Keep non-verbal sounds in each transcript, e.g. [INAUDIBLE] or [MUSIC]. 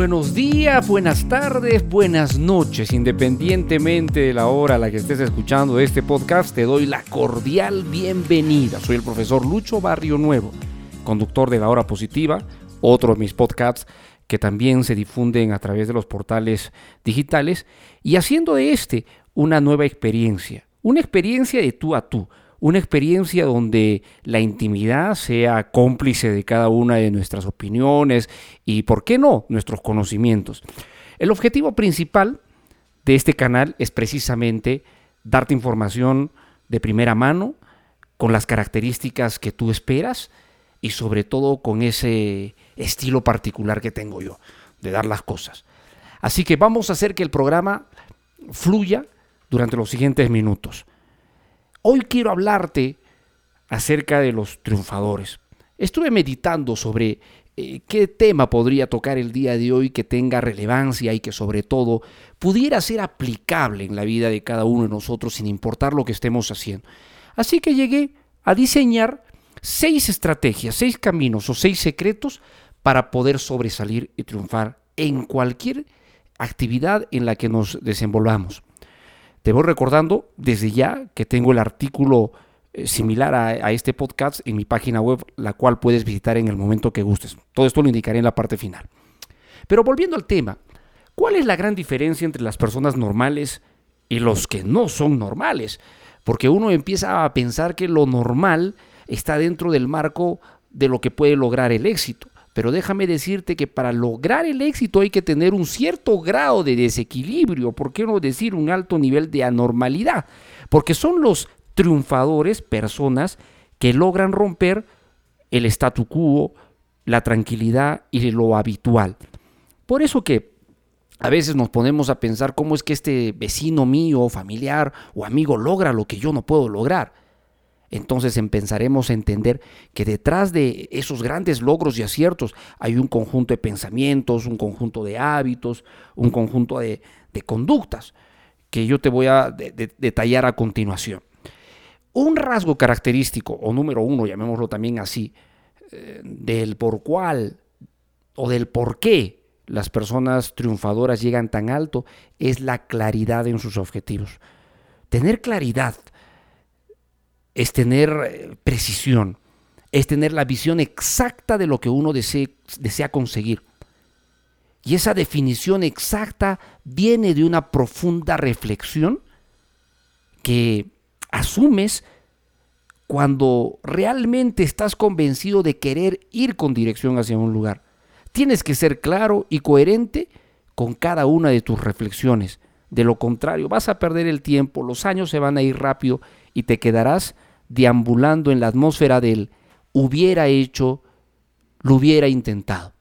Buenos días, buenas tardes, buenas noches. Independientemente de la hora a la que estés escuchando este podcast, te doy la cordial bienvenida. Soy el profesor Lucho Barrio Nuevo, conductor de La Hora Positiva, otro de mis podcasts que también se difunden a través de los portales digitales y haciendo de este una nueva experiencia, una experiencia de tú a tú, una experiencia donde la intimidad sea cómplice de cada una de nuestras opiniones y, ¿por qué no?, nuestros conocimientos. El objetivo principal de este canal es precisamente darte información de primera mano, con las características que tú esperas y sobre todo con ese estilo particular que tengo yo de dar las cosas. Así que vamos a hacer que el programa fluya durante los siguientes minutos. Hoy quiero hablarte acerca de los triunfadores. Estuve meditando sobre eh, qué tema podría tocar el día de hoy que tenga relevancia y que sobre todo pudiera ser aplicable en la vida de cada uno de nosotros sin importar lo que estemos haciendo. Así que llegué a diseñar seis estrategias, seis caminos o seis secretos para poder sobresalir y triunfar en cualquier actividad en la que nos desenvolvamos. Te voy recordando desde ya que tengo el artículo eh, similar a, este podcast en mi página web, la cual puedes visitar en el momento que gustes. Todo esto lo indicaré en la parte final. Pero volviendo al tema, ¿cuál es la gran diferencia entre las personas normales y los que no son normales? Porque uno empieza a pensar que lo normal está dentro del marco de lo que puede lograr el éxito. Pero déjame decirte que para lograr el éxito hay que tener un cierto grado de desequilibrio, ¿por qué no decir un alto nivel de anormalidad? Porque son los triunfadores personas que logran romper el statu quo, la tranquilidad y lo habitual. Por eso que a veces nos ponemos a pensar cómo es que este vecino mío, familiar o amigo logra lo que yo no puedo lograr entonces empezaremos a entender que detrás de esos grandes logros y aciertos hay un conjunto de pensamientos, un conjunto de hábitos, un conjunto de, conductas que yo te voy a detallar a continuación. Un rasgo característico, o número uno, llamémoslo también así, eh, del por cual o del por qué las personas triunfadoras llegan tan alto es la claridad en sus objetivos. Tener claridad es tener eh, precisión, es tener la visión exacta de lo que uno desea, conseguir. Y esa definición exacta viene de una profunda reflexión que asumes cuando realmente estás convencido de querer ir con dirección hacia un lugar. Tienes que ser claro y coherente con cada una de tus reflexiones. De lo contrario, vas a perder el tiempo, los años se van a ir rápido y te quedarás deambulando en la atmósfera del hubiera hecho, lo hubiera intentado.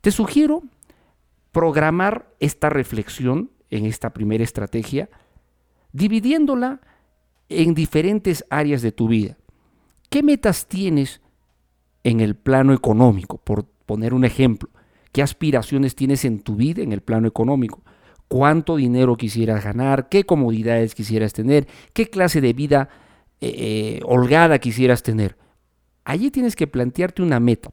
Te sugiero programar esta reflexión en esta primera estrategia, dividiéndola en diferentes áreas de tu vida. ¿Qué metas tienes en el plano económico? Por poner un ejemplo, ¿qué aspiraciones tienes en tu vida en el plano económico? ¿Cuánto dinero quisieras ganar? ¿Qué comodidades quisieras tener? ¿Qué clase de vida eh, holgada quisieras tener. Allí tienes que plantearte una meta.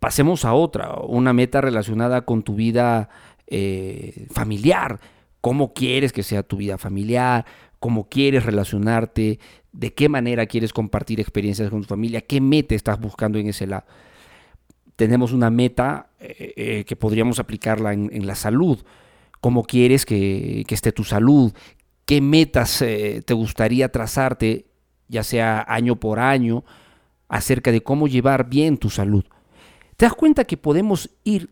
Pasemos a otra, una meta relacionada con tu vida eh, familiar. ¿Cómo quieres que sea tu vida familiar? ¿Cómo quieres relacionarte? ¿De qué manera quieres compartir experiencias con tu familia? ¿Qué meta estás buscando en ese lado? Tenemos una meta eh, que podríamos aplicarla en, la salud. ¿Cómo quieres que, que esté tu salud? qué metas eh, te gustaría trazarte, ya sea año por año, acerca de cómo llevar bien tu salud. Te das cuenta que podemos ir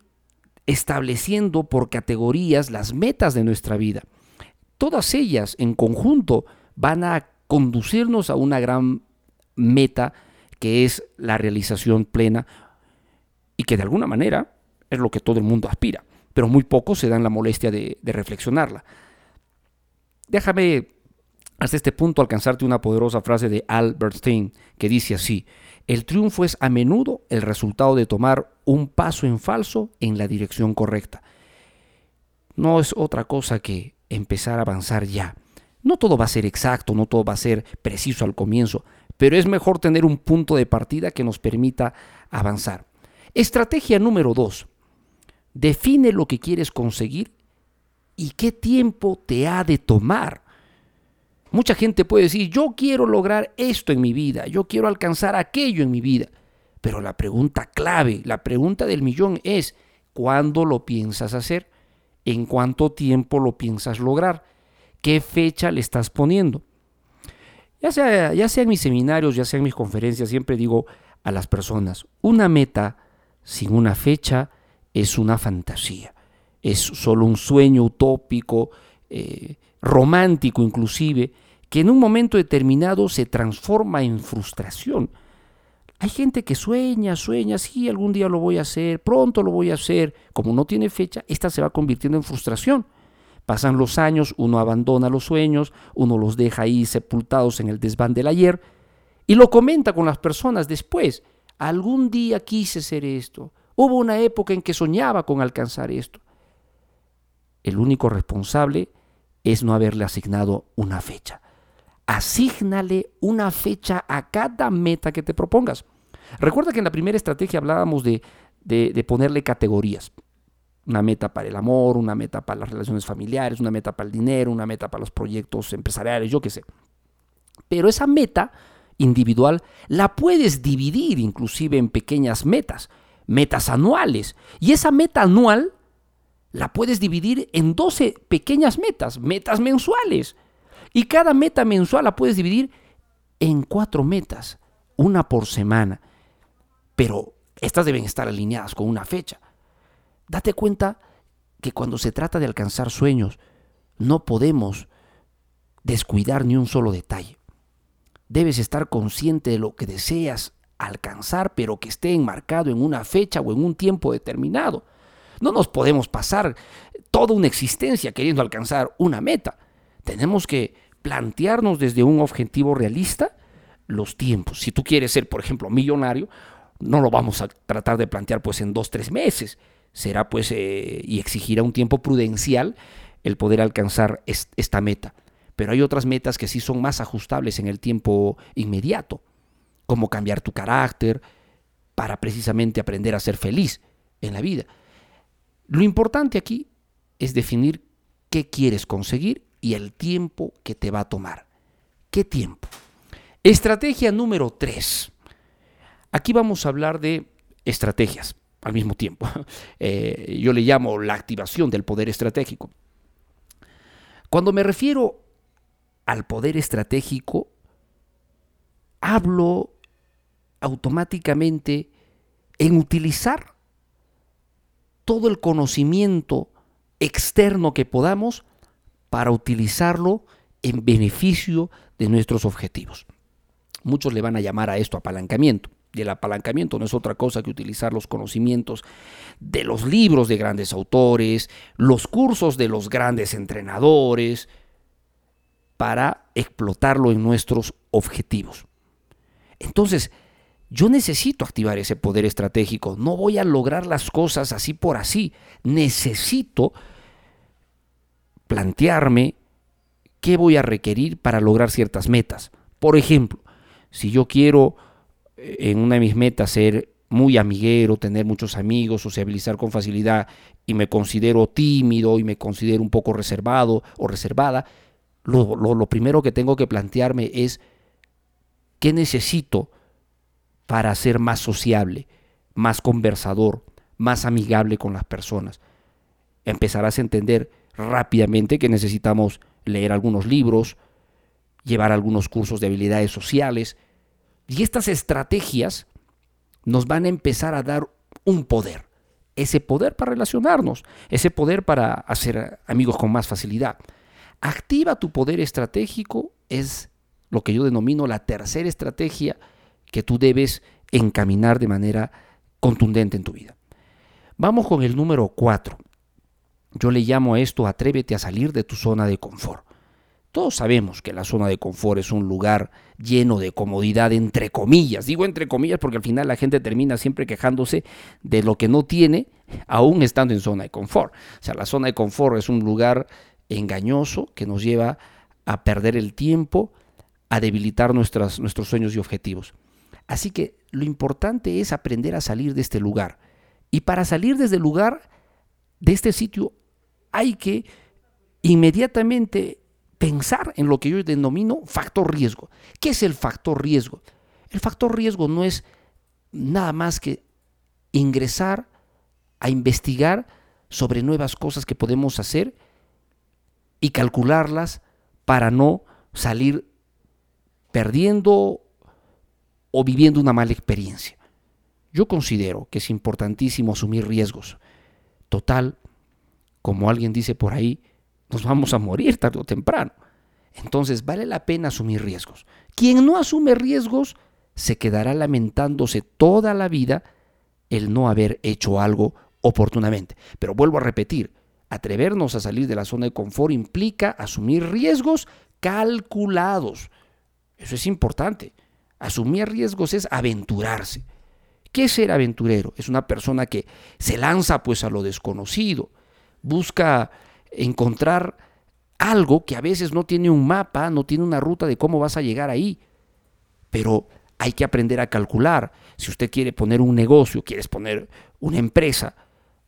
estableciendo por categorías las metas de nuestra vida. Todas ellas en conjunto van a conducirnos a una gran meta que es la realización plena y que de alguna manera es lo que todo el mundo aspira, pero muy pocos se dan la molestia de, de reflexionarla. Déjame hasta este punto alcanzarte una poderosa frase de Albert Einstein que dice así, el triunfo es a menudo el resultado de tomar un paso en falso en la dirección correcta. No es otra cosa que empezar a avanzar ya. No todo va a ser exacto, no todo va a ser preciso al comienzo, pero es mejor tener un punto de partida que nos permita avanzar. Estrategia número dos. Define lo que quieres conseguir y qué tiempo te ha de tomar. Mucha gente puede decir, yo quiero lograr esto en mi vida, yo quiero alcanzar aquello en mi vida. Pero la pregunta clave, la pregunta del millón es, ¿cuándo lo piensas hacer? ¿En cuánto tiempo lo piensas lograr? ¿Qué fecha le estás poniendo? Ya sea, ya sea en mis seminarios, ya sea en mis conferencias, siempre digo a las personas, una meta sin una fecha es una fantasía, es solo un sueño utópico, eh, romántico inclusive, que en un momento determinado se transforma en frustración. Hay gente que sueña, sueña, sí, algún día lo voy a hacer, pronto lo voy a hacer. Como no tiene fecha, esta se va convirtiendo en frustración. Pasan los años, uno abandona los sueños, uno los deja ahí sepultados en el desván del ayer y lo comenta con las personas después. Algún día quise ser esto. Hubo una época en que soñaba con alcanzar esto. El único responsable es no haberle asignado una fecha. Asígnale una fecha a cada meta que te propongas. Recuerda que en la primera estrategia hablábamos de, de ponerle categorías. Una meta para el amor, una meta para las relaciones familiares, una meta para el dinero, una meta para los proyectos empresariales, yo qué sé. Pero esa meta individual la puedes dividir inclusive en pequeñas metas, metas anuales. Y esa meta anual la puedes dividir en 12 pequeñas metas, metas mensuales. Y cada meta mensual la puedes dividir en cuatro metas, una por semana. Pero estas deben estar alineadas con una fecha. Date cuenta que cuando se trata de alcanzar sueños, no podemos descuidar ni un solo detalle. Debes estar consciente de lo que deseas alcanzar, pero que esté enmarcado en una fecha o en un tiempo determinado. No nos podemos pasar toda una existencia queriendo alcanzar una meta. Tenemos que plantearnos desde un objetivo realista los tiempos. Si tú quieres ser, por ejemplo, millonario, no lo vamos a tratar de plantear pues en dos, tres meses será pues eh, y exigirá un tiempo prudencial el poder alcanzar esta meta. Pero hay otras metas que sí son más ajustables en el tiempo inmediato, como cambiar tu carácter para precisamente aprender a ser feliz en la vida. Lo importante aquí es definir qué quieres conseguir y el tiempo que te va a tomar. ¿Qué tiempo? Estrategia número 3. Aquí vamos a hablar de estrategias al mismo tiempo. [LAUGHS] Eh, yo le llamo la activación del poder estratégico. Cuando me refiero al poder estratégico, hablo automáticamente en utilizar todo el conocimiento externo que podamos para utilizarlo en beneficio de nuestros objetivos. Muchos le van a llamar a esto apalancamiento. Y el apalancamiento no es otra cosa que utilizar los conocimientos de los libros de grandes autores, los cursos de los grandes entrenadores, para explotarlo en nuestros objetivos. Entonces, yo necesito activar ese poder estratégico. No voy a lograr las cosas así por así. Necesito plantearme qué voy a requerir para lograr ciertas metas. Por ejemplo, si yo quiero en una de mis metas ser muy amiguero, tener muchos amigos, sociabilizar con facilidad y me considero tímido y me considero un poco reservado o reservada, lo, primero que tengo que plantearme es qué necesito para ser más sociable, más conversador, más amigable con las personas. Empezarás a entender rápidamente que necesitamos leer algunos libros, llevar algunos cursos de habilidades sociales, y estas estrategias nos van a empezar a dar un poder, ese poder para relacionarnos, ese poder para hacer amigos con más facilidad. Activa tu poder estratégico es lo que yo denomino la tercera estrategia que tú debes encaminar de manera contundente en tu vida. Vamos con el número cuatro. Yo le llamo a esto atrévete a salir de tu zona de confort. Todos sabemos que la zona de confort es un lugar lleno de comodidad, entre comillas. Digo entre comillas porque al final la gente termina siempre quejándose de lo que no tiene, aún estando en zona de confort. O sea, la zona de confort es un lugar engañoso que nos lleva a perder el tiempo, a debilitar nuestros sueños y objetivos. Así que lo importante es aprender a salir de este lugar. Y para salir de este lugar de este sitio hay que inmediatamente pensar en lo que yo denomino factor riesgo. ¿Qué es el factor riesgo? El factor riesgo no es nada más que ingresar a investigar sobre nuevas cosas que podemos hacer y calcularlas para no salir perdiendo o viviendo una mala experiencia. Yo considero que es importantísimo asumir riesgos. Total, como alguien dice por ahí, nos vamos a morir tarde o temprano. Entonces vale la pena asumir riesgos. Quien no asume riesgos se quedará lamentándose toda la vida el no haber hecho algo oportunamente. Pero vuelvo a repetir, atrevernos a salir de la zona de confort implica asumir riesgos calculados. Eso es importante. Asumir riesgos es aventurarse. ¿Qué es ser aventurero? Es una persona que se lanza pues a lo desconocido, busca encontrar algo que a veces no tiene un mapa, no tiene una ruta de cómo vas a llegar ahí. Pero hay que aprender a calcular. Si usted quiere poner un negocio, quieres poner una empresa,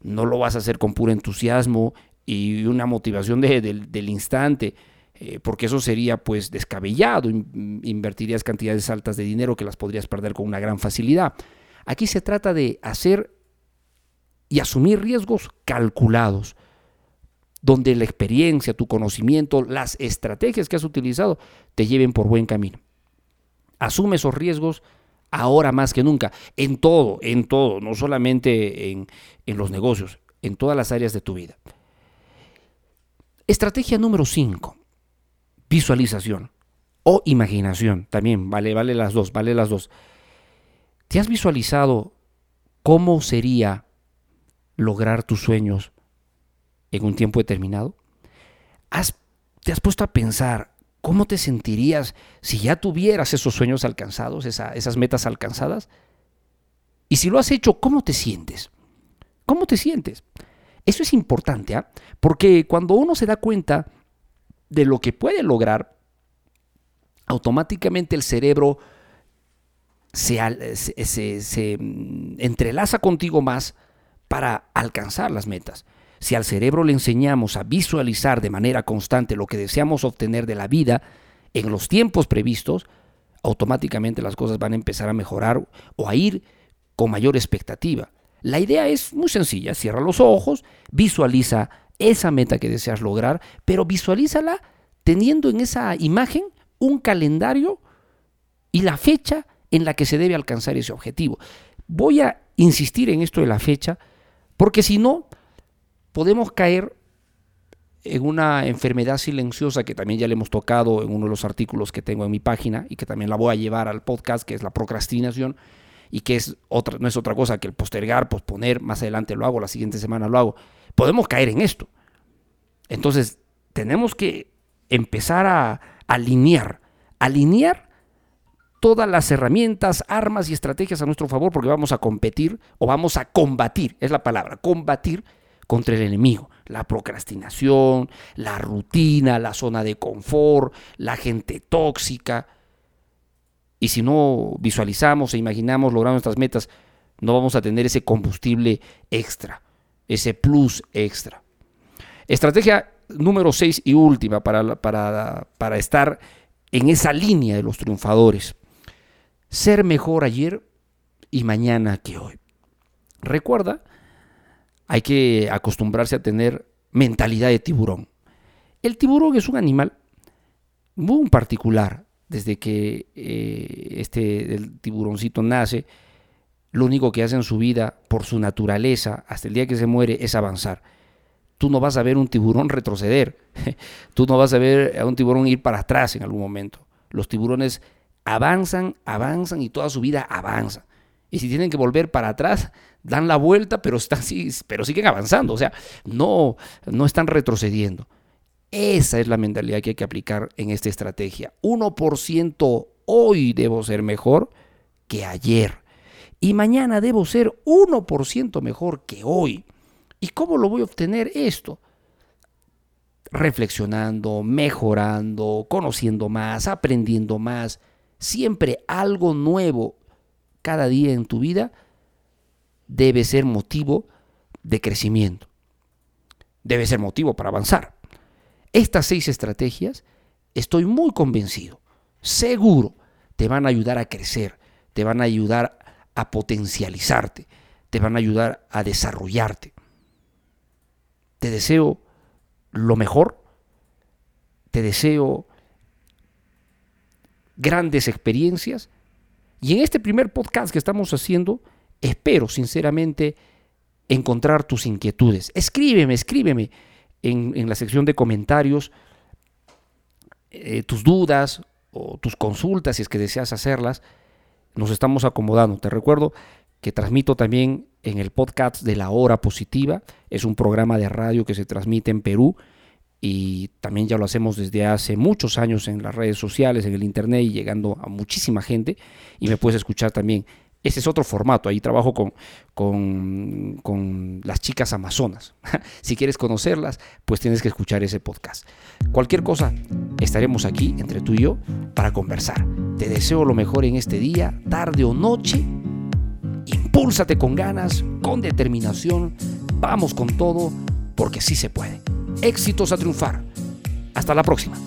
no lo vas a hacer con puro entusiasmo y una motivación del instante, eh, porque eso sería pues descabellado, invertirías cantidades altas de dinero que las podrías perder con una gran facilidad. Aquí se trata de hacer y asumir riesgos calculados donde la experiencia, tu conocimiento, las estrategias que has utilizado te lleven por buen camino. Asume esos riesgos ahora más que nunca, en todo, en todo, no solamente en, en los negocios, en todas las áreas de tu vida. Estrategia número 5, visualización o imaginación, también vale, vale las dos, vale las dos. ¿Te has visualizado cómo sería lograr tus sueños en un tiempo determinado? ¿Te has puesto a pensar cómo te sentirías si ya tuvieras esos sueños alcanzados, esas metas alcanzadas? Y si lo has hecho, ¿cómo te sientes? ¿Cómo te sientes? Eso es importante, ¿ah? porque cuando uno se da cuenta de lo que puede lograr, automáticamente el cerebro se, mm, entrelaza contigo más para alcanzar las metas. Si al cerebro le enseñamos a visualizar de manera constante lo que deseamos obtener de la vida en los tiempos previstos, automáticamente las cosas van a empezar a mejorar o a ir con mayor expectativa. La idea es muy sencilla, cierra los ojos, visualiza esa meta que deseas lograr, pero visualízala teniendo en esa imagen un calendario y la fecha en la que se debe alcanzar ese objetivo. Voy a insistir en esto de la fecha, porque si no, podemos caer en una enfermedad silenciosa que también ya le hemos tocado en uno de los artículos que tengo en mi página y que también la voy a llevar al podcast, que es la procrastinación y que es otra, no es otra cosa que el postergar, posponer, más adelante lo hago, la siguiente semana lo hago. Podemos caer en esto. Entonces, tenemos que empezar a alinear, alinear todas las herramientas, armas y estrategias a nuestro favor porque vamos a competir o vamos a combatir, es la palabra, combatir contra el enemigo. La procrastinación, la rutina, la zona de confort, la gente tóxica. Y si no visualizamos e imaginamos lograr nuestras metas, no vamos a tener ese combustible extra, ese plus extra. Estrategia número 6 y última para, para, para estar en esa línea de los triunfadores. Ser mejor ayer y mañana que hoy. Recuerda hay que acostumbrarse a tener mentalidad de tiburón. El tiburón es un animal muy particular. Desde que eh, este el tiburoncito nace, lo único que hace en su vida, por su naturaleza, hasta el día que se muere, es avanzar. Tú no vas a ver un tiburón retroceder. [LAUGHS] Tú no vas a ver a un tiburón ir para atrás en algún momento. Los tiburones avanzan, avanzan y toda su vida avanzan. Y si tienen que volver para atrás, dan la vuelta, pero, están, pero siguen avanzando. O sea, no, no están retrocediendo. Esa es la mentalidad que hay que aplicar en esta estrategia. 1% hoy debo ser mejor que ayer. Y mañana debo ser 1% mejor que hoy. ¿Y cómo lo voy a obtener esto? Reflexionando, mejorando, conociendo más, aprendiendo más. Siempre algo nuevo cada día en tu vida debe ser motivo de crecimiento. debe ser motivo para avanzar. Estas seis estrategias, estoy muy convencido, seguro, te van a ayudar a crecer, te van a ayudar a potencializarte, te van a ayudar a desarrollarte. Te deseo lo mejor, te deseo grandes experiencias y en este primer podcast que estamos haciendo, espero sinceramente encontrar tus inquietudes. Escríbeme, escríbeme en, la sección de comentarios eh, tus dudas o tus consultas si es que deseas hacerlas. Nos estamos acomodando. Te recuerdo que transmito también en el podcast de la hora positiva. Es un programa de radio que se transmite en Perú y también ya lo hacemos desde hace muchos años en las redes sociales, en el internet y llegando a muchísima gente. Y me puedes escuchar también. Ese es otro formato, ahí trabajo con, con, con las chicas amazonas. [LAUGHS] si quieres conocerlas, pues tienes que escuchar ese podcast. Cualquier cosa, estaremos aquí entre tú y yo para conversar. Te deseo lo mejor en este día, tarde o noche. Impúlsate con ganas, con determinación. Vamos con todo, porque sí se puede éxitos a triunfar. Hasta la próxima.